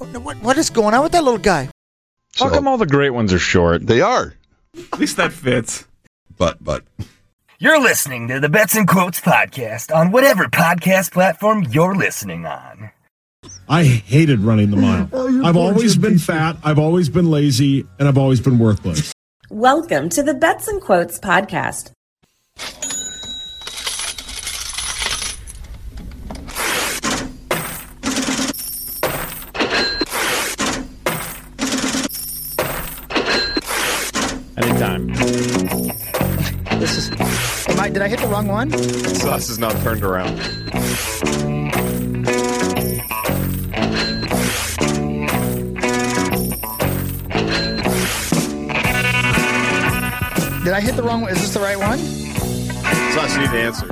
Oh, what, what is going on with that little guy? How come all the great ones are short? They are. At least that fits. But, but. You're listening to the Bets and Quotes podcast on whatever podcast platform you're listening on. I hated running the mile. Oh, I've always been fat, I've always been lazy, and I've always been worthless. Welcome to the Bets and Quotes podcast. I, did I hit the wrong one? Sauce is not turned around. Did I hit the wrong one? Is this the right one? Sauce, you need to answer.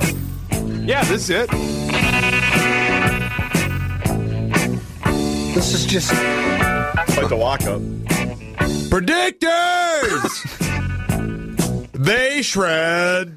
Yeah, this is it. This is just. Like the walk up. Predictors! they shred.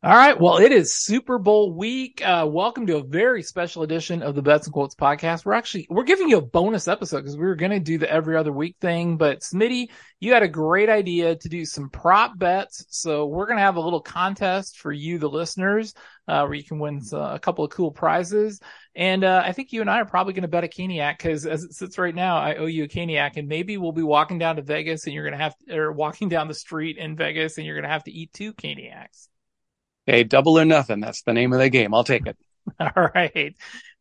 All right. Well, it is Super Bowl week. Uh, welcome to a very special edition of the Bets and Quotes podcast. We're actually, we're giving you a bonus episode because we were going to do the every other week thing, but Smitty, you had a great idea to do some prop bets. So we're going to have a little contest for you, the listeners, uh, where you can win uh, a couple of cool prizes. And, uh, I think you and I are probably going to bet a Caniac because as it sits right now, I owe you a Caniac and maybe we'll be walking down to Vegas and you're going to have, or walking down the street in Vegas and you're going to have to eat two Caniacs. Hey, double or nothing. That's the name of the game. I'll take it. All right.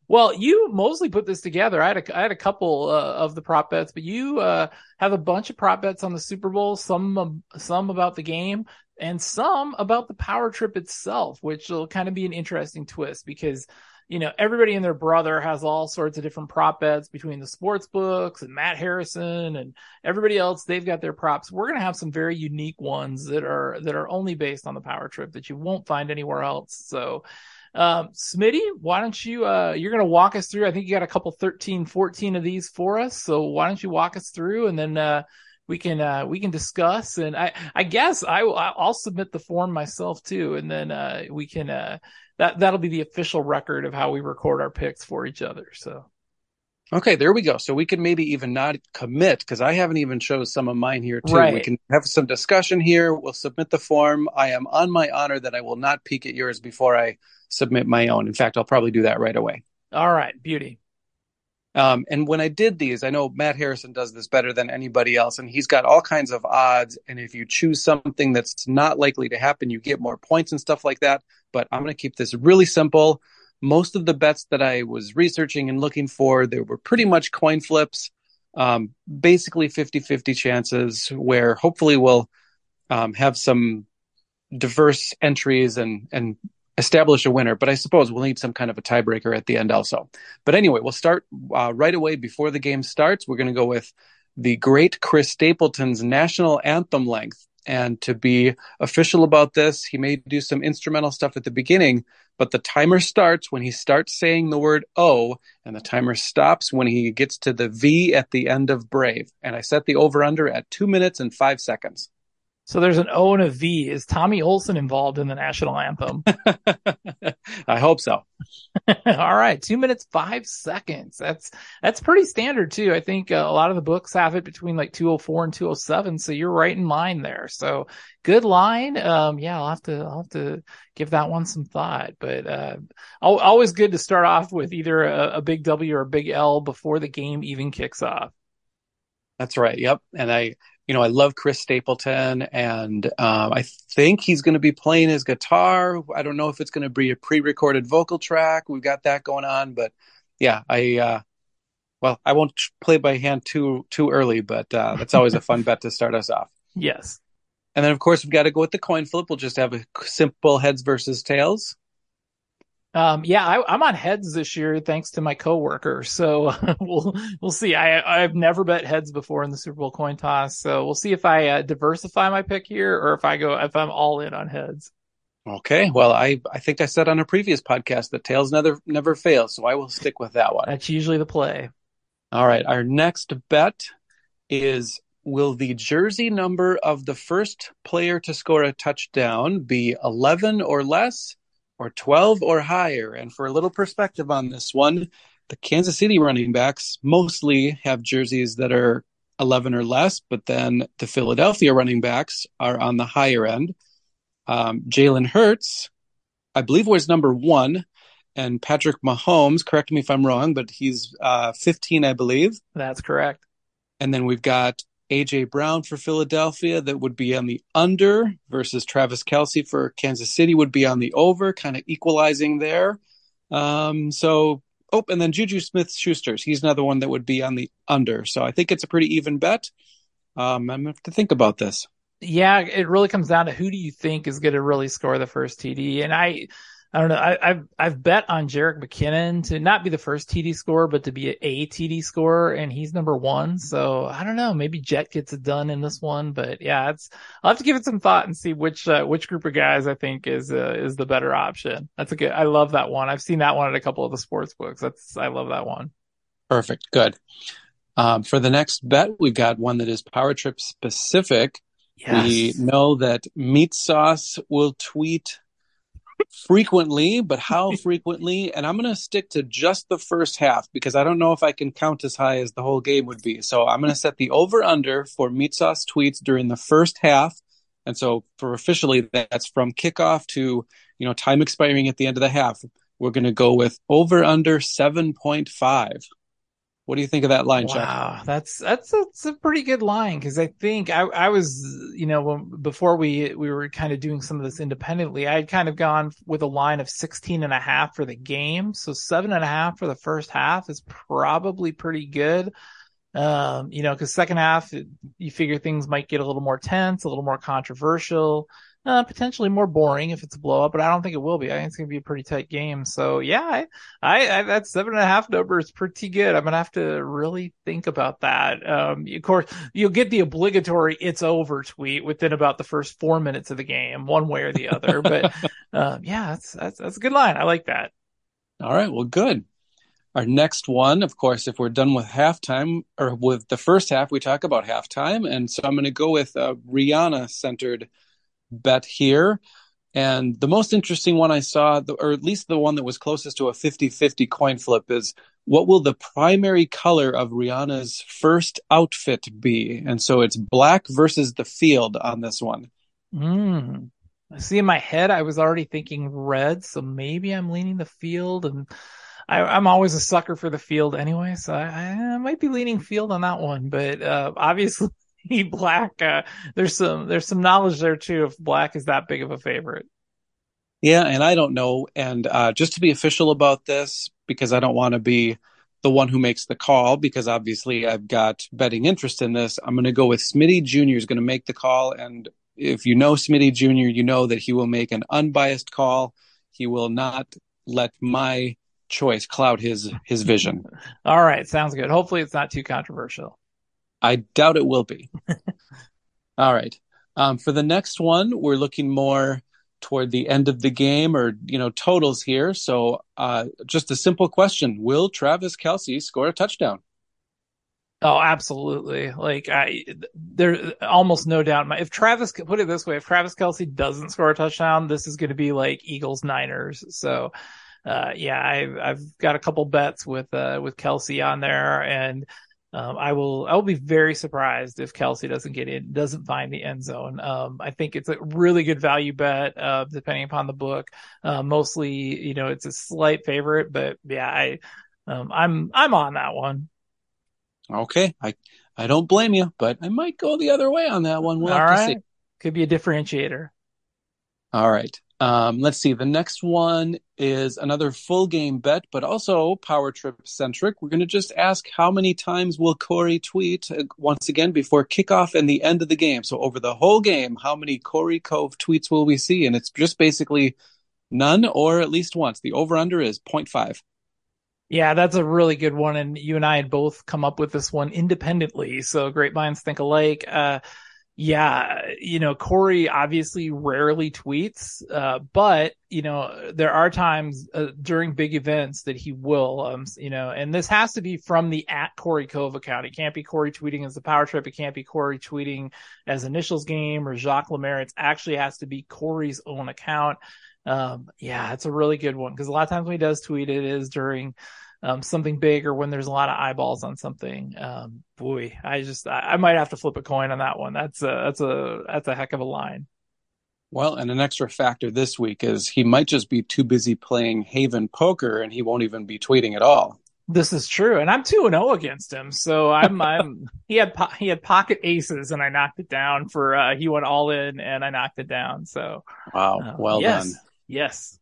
Well, you mostly put this together. I had a, I had a couple uh, of the prop bets, but you uh, have a bunch of prop bets on the Super Bowl. Some um, some about the game, and some about the power trip itself, which will kind of be an interesting twist because you know everybody and their brother has all sorts of different prop bets between the sports books and Matt Harrison and everybody else. They've got their props. We're gonna have some very unique ones that are that are only based on the power trip that you won't find anywhere else. So. Um, Smitty, why don't you, uh, you're going to walk us through, I think you got a couple 13, 14 of these for us. So why don't you walk us through and then, uh, we can, uh, we can discuss and I, I guess I, I'll submit the form myself too. And then, uh, we can, uh, that, that'll be the official record of how we record our picks for each other. So. Okay, there we go. So we can maybe even not commit because I haven't even chose some of mine here too. Right. We can have some discussion here. We'll submit the form. I am on my honor that I will not peek at yours before I submit my own. In fact, I'll probably do that right away. All right. Beauty. Um, and when I did these, I know Matt Harrison does this better than anybody else, and he's got all kinds of odds. And if you choose something that's not likely to happen, you get more points and stuff like that. But I'm going to keep this really simple. Most of the bets that I was researching and looking for, they were pretty much coin flips, um, basically 50 50 chances, where hopefully we'll um, have some diverse entries and, and establish a winner, but I suppose we'll need some kind of a tiebreaker at the end also. But anyway, we'll start uh, right away before the game starts. We're going to go with the great Chris Stapleton's national anthem length. And to be official about this, he may do some instrumental stuff at the beginning, but the timer starts when he starts saying the word O, and the timer stops when he gets to the V at the end of Brave. And I set the over under at two minutes and five seconds. So there's an O and a V. Is Tommy Olson involved in the national anthem? I hope so. All right, two minutes five seconds. That's that's pretty standard too. I think uh, a lot of the books have it between like 204 and 207. So you're right in line there. So good line. Um, yeah, I'll have to I'll have to give that one some thought. But uh, always good to start off with either a, a big W or a big L before the game even kicks off. That's right. Yep. And I, you know, I love Chris Stapleton, and um, I think he's going to be playing his guitar. I don't know if it's going to be a pre-recorded vocal track. We've got that going on, but yeah, I, uh, well, I won't play by hand too too early, but uh, that's always a fun bet to start us off. Yes. And then, of course, we've got to go with the coin flip. We'll just have a simple heads versus tails. Um, yeah, I, I'm on heads this year thanks to my coworker. So we'll we'll see. I I've never bet heads before in the Super Bowl coin toss, so we'll see if I uh, diversify my pick here or if I go if I'm all in on heads. Okay, well, I I think I said on a previous podcast that tails never never fail, so I will stick with that one. That's usually the play. All right, our next bet is will the jersey number of the first player to score a touchdown be 11 or less or 12 or higher? And for a little perspective on this one, the Kansas City running backs mostly have jerseys that are 11 or less, but then the Philadelphia running backs are on the higher end. Um, Jalen Hurts, I believe, was number one, and Patrick Mahomes. Correct me if I'm wrong, but he's uh, 15, I believe. That's correct. And then we've got AJ Brown for Philadelphia that would be on the under versus Travis Kelce for Kansas City would be on the over, kind of equalizing there. Um, so, oh, and then Juju Smith Schuster's, he's another one that would be on the under. So I think it's a pretty even bet. Um, I'm going to have to think about this yeah, it really comes down to who do you think is going to really score the first TD. And I, I don't know. I, have I've bet on Jerick McKinnon to not be the first TD scorer, but to be a TD scorer, and he's number one. So I don't know. Maybe Jet gets it done in this one, but yeah, it's. I'll have to give it some thought and see which uh, which group of guys I think is uh, is the better option. That's a good. I love that one. I've seen that one at a couple of the sports books. That's I love that one. Perfect. Good. Um, for the next bet, we've got one that is Power Trip specific. Yes. We know that Meat Sauce will tweet frequently, but how frequently? And I'm going to stick to just the first half because I don't know if I can count as high as the whole game would be. So I'm going to set the over under for Meat Sauce tweets during the first half. And so for officially, that's from kickoff to, you know, time expiring at the end of the half. We're going to go with over under 7.5. What do you think of that line, Chuck? Wow, that's that's that's a pretty good line because I think I I was you know before we we were kind of doing some of this independently, I had kind of gone with a line of 16 and a half for the game, so seven and a half for the first half is probably pretty good. Um, you know, because second half you figure things might get a little more tense, a little more controversial uh, potentially more boring if it's a blowout, but I don't think it will be. I think it's going to be a pretty tight game. So yeah, I, I, I, that seven and a half number is pretty good. I'm going to have to really think about that. Um, of course, you'll get the obligatory "it's over" tweet within about the first four minutes of the game, one way or the other. but um, yeah, that's, that's that's a good line. I like that. All right, well, good. Our next one, of course, if we're done with halftime or with the first half, we talk about halftime. And so I'm going to go with a Rihanna centered bet here. And the most interesting one I saw, or at least the one that was closest to a 50 50 coin flip, is what will the primary color of Rihanna's first outfit be? And so it's black versus the field on this one. Mm. See, in my head, I was already thinking red, so maybe I'm leaning the field. And I, am always a sucker for the field anyway, so I, I, might be leaning field on that one. But uh, obviously, black. Uh, there's some there's some knowledge there too if black is that big of a favorite. Yeah, and I don't know. And uh, just to be official about this, because I don't want to be the one who makes the call, because obviously I've got betting interest in this. I'm going to go with Smitty Jr. is going to make the call, and if you know Smitty Jr., you know that he will make an unbiased call. He will not let my choice cloud his his vision. All right, sounds good. Hopefully, it's not too controversial. I doubt it will be. All right. Um, for the next one, we're looking more toward the end of the game or, you know, totals here. So uh, just a simple question Will Travis Kelce score a touchdown? Oh, absolutely. Like I, there almost no doubt. If Travis, put it this way, if Travis Kelce doesn't score a touchdown, this is going to be like Eagles Niners. So, uh, yeah, I've, I've got a couple bets with, uh, with Kelce on there and, um, I will I will be very surprised if Kelce doesn't get in, doesn't find the end zone. Um, I think it's a really good value bet, uh, depending upon the book. Uh, mostly, you know, it's a slight favorite, but yeah, I um, I'm I'm on that one. Okay, I I don't blame you, but I might go the other way on that one. We'll All right. Could be a differentiator. All right. Um, let's see. The next one is another full game bet, but also power trip centric. We're going to just ask how many times will Corey tweet uh, once again before kickoff and the end of the game. So over the whole game, how many Corey Cove tweets will we see? And it's just basically none or at least once. The over under is 0.5. Yeah, that's a really good one. And you and I had both come up with this one independently. So great minds think alike. Uh, Yeah, you know, Corey obviously rarely tweets, uh, but you know, there are times uh, during big events that he will, um, you know, and this has to be from the at Corey Cove account. It can't be Corey tweeting as the power trip. It can't be Corey tweeting as initials game or Jacques Lemaire. It actually has to be Corey's own account. Um, yeah, it's a really good one because a lot of times when he does tweet, it is during um, something big or when there's a lot of eyeballs on something. Um, boy, I just I, I, might have to flip a coin on that one. That's a that's a that's a heck of a line. Well, and an extra factor this week is he might just be too busy playing Haven poker and he won't even be tweeting at all. This is true, and I'm two and zero oh against him. So I'm, I'm. he had po- he had pocket aces, and I knocked it down. For uh, he went all in, and I knocked it down. So wow, uh, well yes, done. Yes.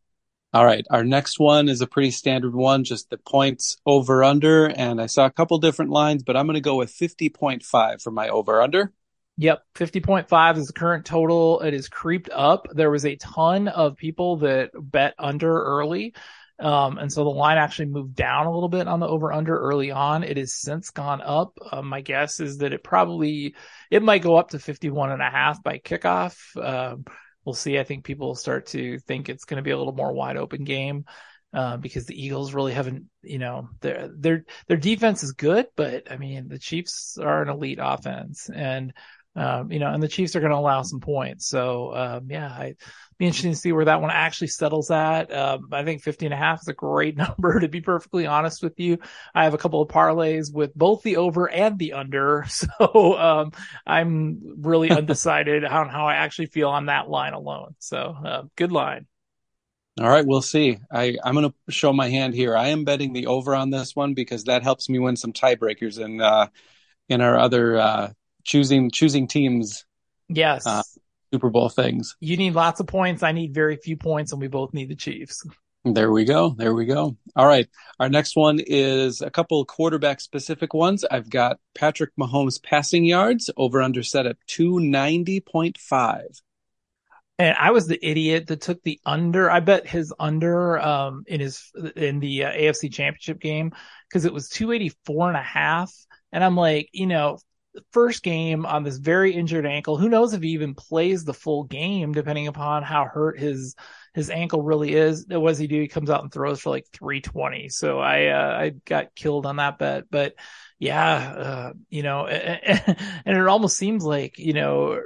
All right. Our next one is a pretty standard one, just the points over under. And I saw a couple different lines, but I'm going to go with 50.5 for my over under. Yep. 50.5 is the current total. It is creeped up. There was a ton of people that bet under early. Um, and so the line actually moved down a little bit on the over under early on. It has since gone up. Um, my guess is that it probably, it might go up to 51 and a half by kickoff. Um, we'll see. I think people will start to think it's going to be a little more wide open game. Uh, because the Eagles really haven't, you know, their their their defense is good, but I mean the Chiefs are an elite offense, and um, you know, and the Chiefs are going to allow some points. So, um, yeah, I be interesting to see where that one actually settles at. Um, I think 50 and a half is a great number to be perfectly honest with you. I have a couple of parlays with both the over and the under. So, um, I'm really undecided on how I actually feel on that line alone. So, uh, good line. All right, we'll see. I, I'm going to show my hand here. I am betting the over on this one because that helps me win some tiebreakers in uh, in our other uh, choosing choosing teams. Yes. Uh, Super Bowl things. You need lots of points. I need very few points, and we both need the Chiefs. There we go. There we go. All right. Our next one is a couple quarterback specific ones. I've got Patrick Mahomes passing yards over under set at 290.5. And I was the idiot that took the under. I bet his under um in his in the uh, AFC Championship game because it was 284 and a half and I'm like, you know, first game on this very injured ankle. Who knows if he even plays the full game, depending upon how hurt his his ankle really is. What does he do? He comes out and throws for like 320. So I uh, I got killed on that bet. But yeah, uh, you know, and it almost seems like you know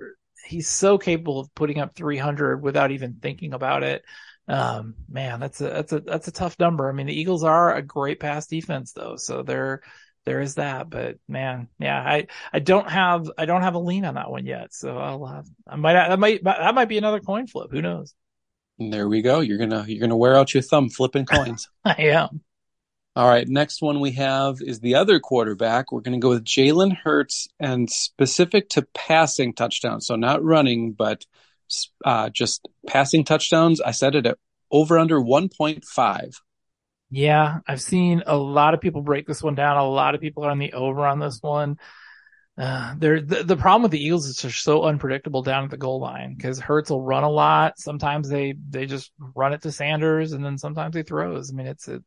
he's so capable of putting up 300 without even thinking about it. Um, man, that's a that's a that's a tough number. I mean, the Eagles are a great pass defense though, so they're there is that. But man, yeah, I I don't have I don't have a lean on that one yet. So I'll have, I might that might that might be another coin flip. Who knows? And there we go. You're gonna you're gonna wear out your thumb flipping coins. I am. All right, next one we have is the other quarterback. We're going to go with Jalen Hurts and specific to passing touchdowns. So not running, but uh, just passing touchdowns. I set it at over under 1.5. Yeah, I've seen a lot of people break this one down. A lot of people are on the over on this one. Uh, the, the problem with the Eagles is they're so unpredictable down at the goal line because Hurts will run a lot. Sometimes they they just run it to Sanders, and then sometimes he throws. I mean, it's a,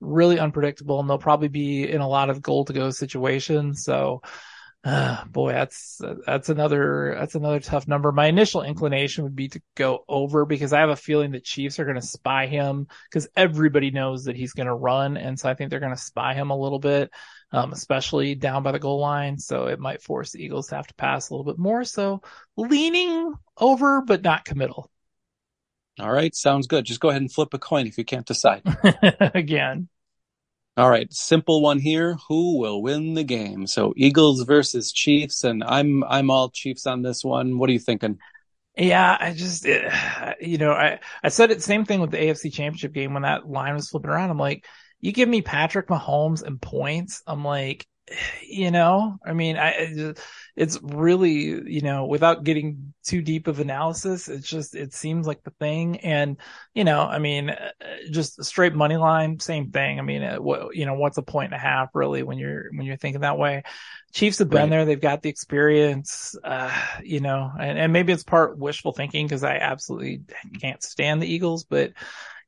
really unpredictable, and they'll probably be in a lot of goal to go situations. So uh, boy, that's that's another that's another tough number. My initial inclination would be to go over because I have a feeling the Chiefs are going to spy him because everybody knows that he's going to run, and so I think they're going to spy him a little bit, um, especially down by the goal line. So it might force the Eagles to have to pass a little bit more. So leaning over, but not committal. All right, sounds good. Just go ahead and flip a coin if you can't decide. Again. All right, simple one here. Who will win the game? So Eagles versus Chiefs, and I'm I'm all Chiefs on this one. What are you thinking? Yeah, I just eh, you know I I said it same thing with the AFC Championship game when that line was flipping around. I'm like, you give me Patrick Mahomes and points. I'm like, you know, I mean, I it's really, you know, without getting too deep of analysis, it's just, it seems like the thing. And, you know, I mean, uh, just straight money line, same thing. I mean, uh, what, you know, what's a point and a half really when you're, when you're thinking that way? Chiefs have been right. there. They've got the experience, uh, you know, and, and maybe it's part wishful thinking because I absolutely can't stand the Eagles, but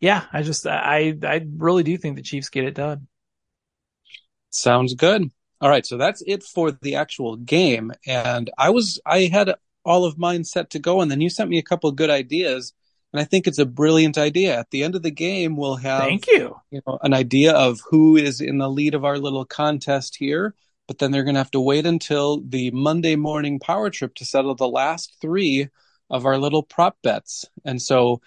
yeah, I just, I, I really do think the Chiefs get it done. Sounds good. All right, so that's it for the actual game. And I was I had all of mine set to go, and then you sent me a couple of good ideas, and I think it's a brilliant idea. At the end of the game, we'll have Thank you. you know, an idea of who is in the lead of our little contest here. But then they're going to have to wait until the Monday morning power trip to settle the last three of our little prop bets. And so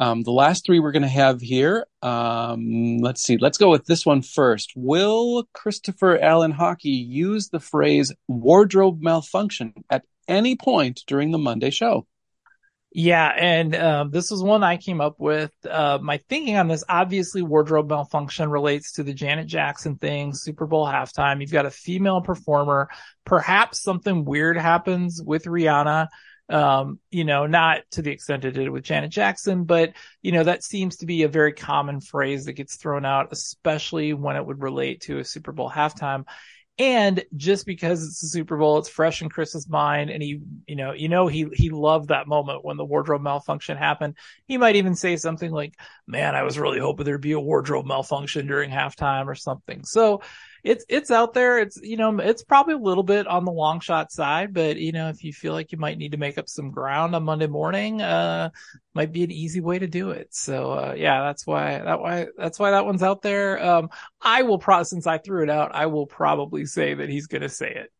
um, the last three we're going to have here. Um, let's see. Let's go with this one first. Will Christopher Allen Hockey use the phrase wardrobe malfunction at any point during the Monday show? Yeah, and um, this was one I came up with. Uh, my thinking on this, obviously, wardrobe malfunction relates to the Janet Jackson thing, Super Bowl halftime. You've got a female performer. Perhaps something weird happens with Rihanna. Um, you know, not to the extent it did with Janet Jackson, but you know, that seems to be a very common phrase that gets thrown out, especially when it would relate to a Super Bowl halftime. And just because it's the Super Bowl, it's fresh in Chris's mind, and he, you know, you know, he he loved that moment when the wardrobe malfunction happened. He might even say something like, "Man, I was really hoping there'd be a wardrobe malfunction during halftime or something." So, it's it's out there. It's you know it's probably a little bit on the long shot side, but you know if you feel like you might need to make up some ground on Monday morning, uh, might be an easy way to do it. So uh, yeah, that's why that why that's why that one's out there. Um, I will pro since I threw it out, I will probably say that he's going to say it.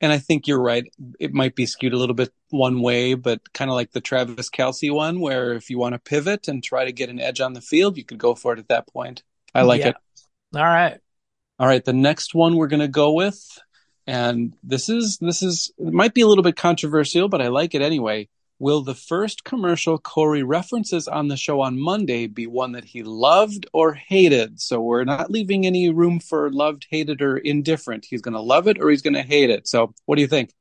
And I think you're right. It might be skewed a little bit one way, but kind of like the Travis Kelce one, where if you want to pivot and try to get an edge on the field, you could go for it at that point. I like Yeah. it. All right. All right, the next one we're going to go with, and this is this is might be a little bit controversial, but I like it anyway. Will the first commercial Corey references on the show on Monday be one that he loved or hated? So we're not leaving any room for loved, hated, or indifferent. He's going to love it or he's going to hate it. So what do you think?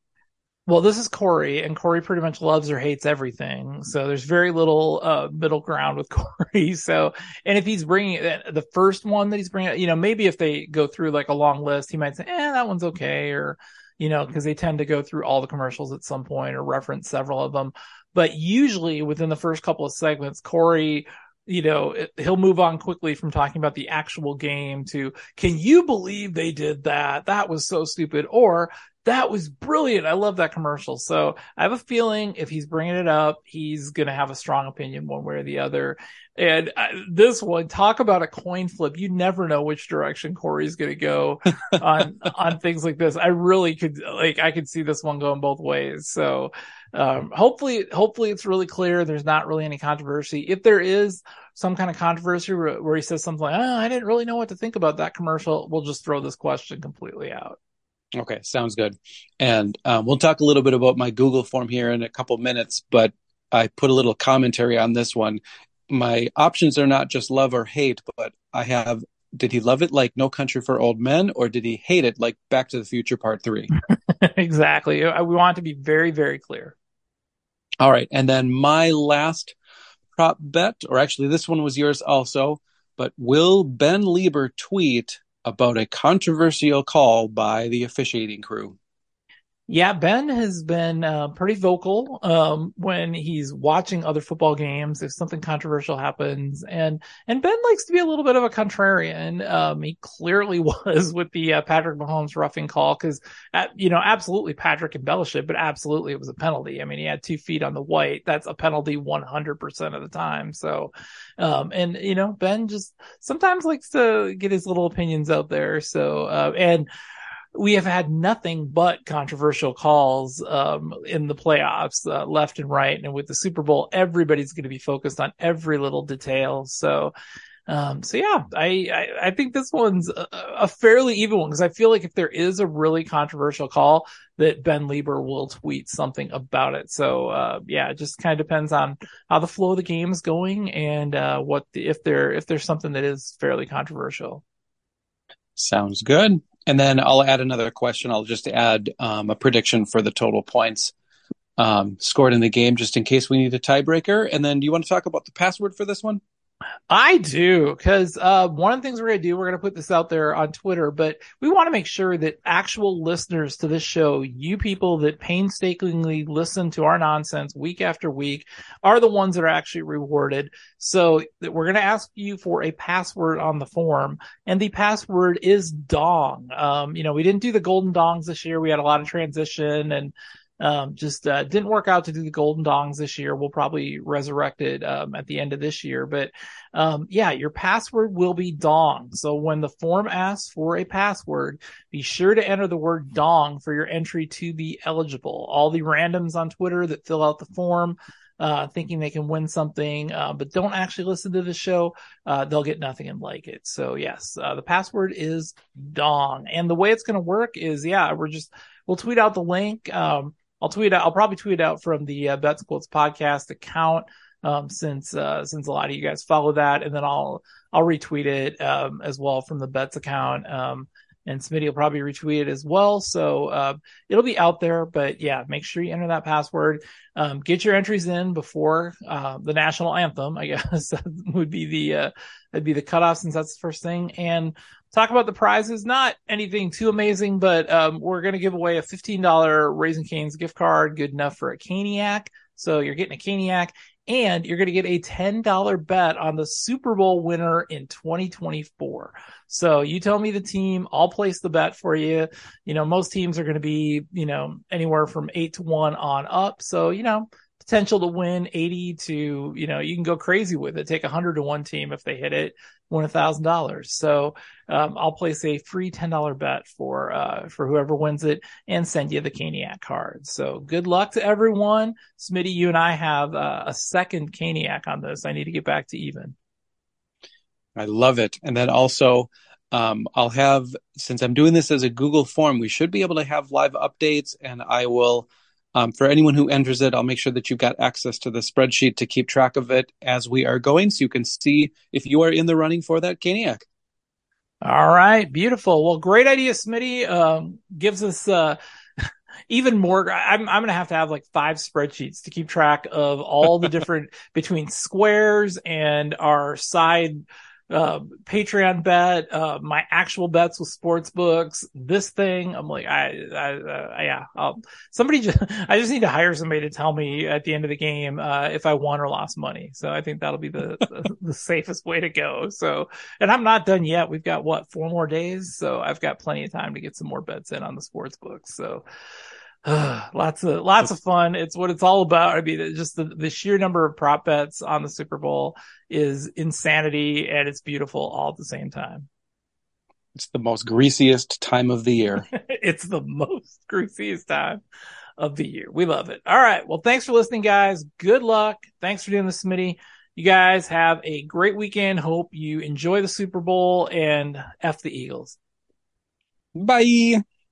Well, this is Corey, and Corey pretty much loves or hates everything. So there's very little uh, middle ground with Corey. So, and if he's bringing the first one that he's bringing, you know, maybe if they go through like a long list, he might say, "Eh, that one's okay," or you know, because they tend to go through all the commercials at some point or reference several of them. But usually within the first couple of segments, Corey you know, he'll move on quickly from talking about the actual game to, can you believe they did that? That was so stupid. Or that was brilliant. I love that commercial. So I have a feeling if he's bringing it up, he's going to have a strong opinion one way or the other. And uh, this one, talk about a coin flip. You never know which direction Corey's going to go on, on things like this. I really could, like, I could see this one going both ways. So, um, hopefully, hopefully it's really clear. There's not really any controversy. If there is some kind of controversy where, where he says something like, oh, I didn't really know what to think about that commercial, we'll just throw this question completely out. Okay, sounds good. And um, we'll talk a little bit about my Google form here in a couple minutes, but I put a little commentary on this one. My options are not just love or hate, but I have did he love it like No Country for Old Men, or did he hate it like Back to the Future Part 3? exactly. We want to be very, very clear. All right. And then my last prop bet, or actually this one was yours also, but will Ben Lieber tweet about a controversial call by the officiating crew? Yeah, Ben has been uh, pretty vocal um, when he's watching other football games. If something controversial happens, and and Ben likes to be a little bit of a contrarian. Um, he clearly was with the uh, Patrick Mahomes roughing call because, you know, absolutely Patrick embellished it, but absolutely it was a penalty. I mean, he had two feet on the white. That's a penalty 100% of the time. So, um, and you know, Ben just sometimes likes to get his little opinions out there. So, uh, and we have had nothing but controversial calls um, in the playoffs, uh, left and right, and with the Super Bowl, everybody's going to be focused on every little detail. So, um, so yeah, I, I I think this one's a, a fairly even one because I feel like if there is a really controversial call, that Ben Lieber will tweet something about it. So, uh, yeah, it just kind of depends on how the flow of the game is going and uh, what the, if there if there's something that is fairly controversial. Sounds good. And then I'll add another question. I'll just add um, a prediction for the total points um, scored in the game, just in case we need a tiebreaker. And then, do you want to talk about the password for this one? I do, because uh, one of the things we're going to do, we're going to put this out there on Twitter, but we want to make sure that actual listeners to this show, you people that painstakingly listen to our nonsense week after week, are the ones that are actually rewarded. So we're going to ask you for a password on the form, and the password is dong. Um, you know, we didn't do the golden dongs this year. We had a lot of transition and Um, just uh, didn't work out to do the golden dongs this year. We'll probably resurrect it um, at the end of this year. But um, yeah, your password will be dong. So when the form asks for a password, be sure to enter the word dong for your entry to be eligible. All the randoms on Twitter that fill out the form uh, thinking they can win something, uh, but don't actually listen to the show, uh, they'll get nothing and like it. So yes, uh, the password is Dong. And the way it's going to work is, yeah, we're just, we'll tweet out the link. Um, I'll tweet out, I'll probably tweet out from the uh, Bets Quotes podcast account. Um, since, uh, since a lot of you guys follow that and then I'll, I'll retweet it, um, as well from the bets account. Um, and Smitty will probably retweet it as well. So uh, it'll be out there. But yeah, make sure you enter that password. Um, get your entries in before uh, the national anthem. I guess that would be the uh, that'd be the cutoff since that's the first thing. And talk about the prizes. Not anything too amazing, but um, we're to give away a fifteen dollar Raising Cane's gift card, good enough for a Caniac. So you're getting a Caniac and you're going to get a $10 bet on the Super Bowl winner in 2024. So you tell me the team, I'll place the bet for you. You know, most teams are going to be, you know, anywhere from eight to one on up. So, you know, potential to win 80 to, you know, you can go crazy with it. Take a hundred to one team if they hit it, win a thousand dollars. So, um, I'll place a free $10 bet for, uh, for whoever wins it and send you the Caniac card. So good luck to everyone. Smitty, you and I have uh, a second Caniac on this. I need to get back to even. I love it. And then also, um, I'll have, since I'm doing this as a Google form, we should be able to have live updates and I will, um, for anyone who enters it, I'll make sure that you've got access to the spreadsheet to keep track of it as we are going, so you can see if you are in the running for that Caniac. All right, beautiful. Well, great idea, Smitty. Um, gives us uh, even more. I'm I'm gonna have to have like five spreadsheets to keep track of all the different between squares and our side uh, Patreon bet, uh, my actual bets with sports books, this thing. I'm like, I, I, uh, yeah, I'll, somebody just, I just need to hire somebody to tell me at the end of the game, uh, if I won or lost money. So I think that'll be the, the, the, safest way to go. So, and I'm not done yet. We've got what, four more days. So I've got plenty of time to get some more bets in on the sports books. So, lots of lots of fun. It's what it's all about. I mean, just the, the sheer number of prop bets on the Super Bowl is insanity, and it's beautiful all at the same time. It's the most greasiest time of the year. it's the most greasiest time of the year. We love it. All right. Well, thanks for listening, guys. Good luck. Thanks for doing this, Smitty. You guys have a great weekend. Hope you enjoy the Super Bowl and F the Eagles. Bye.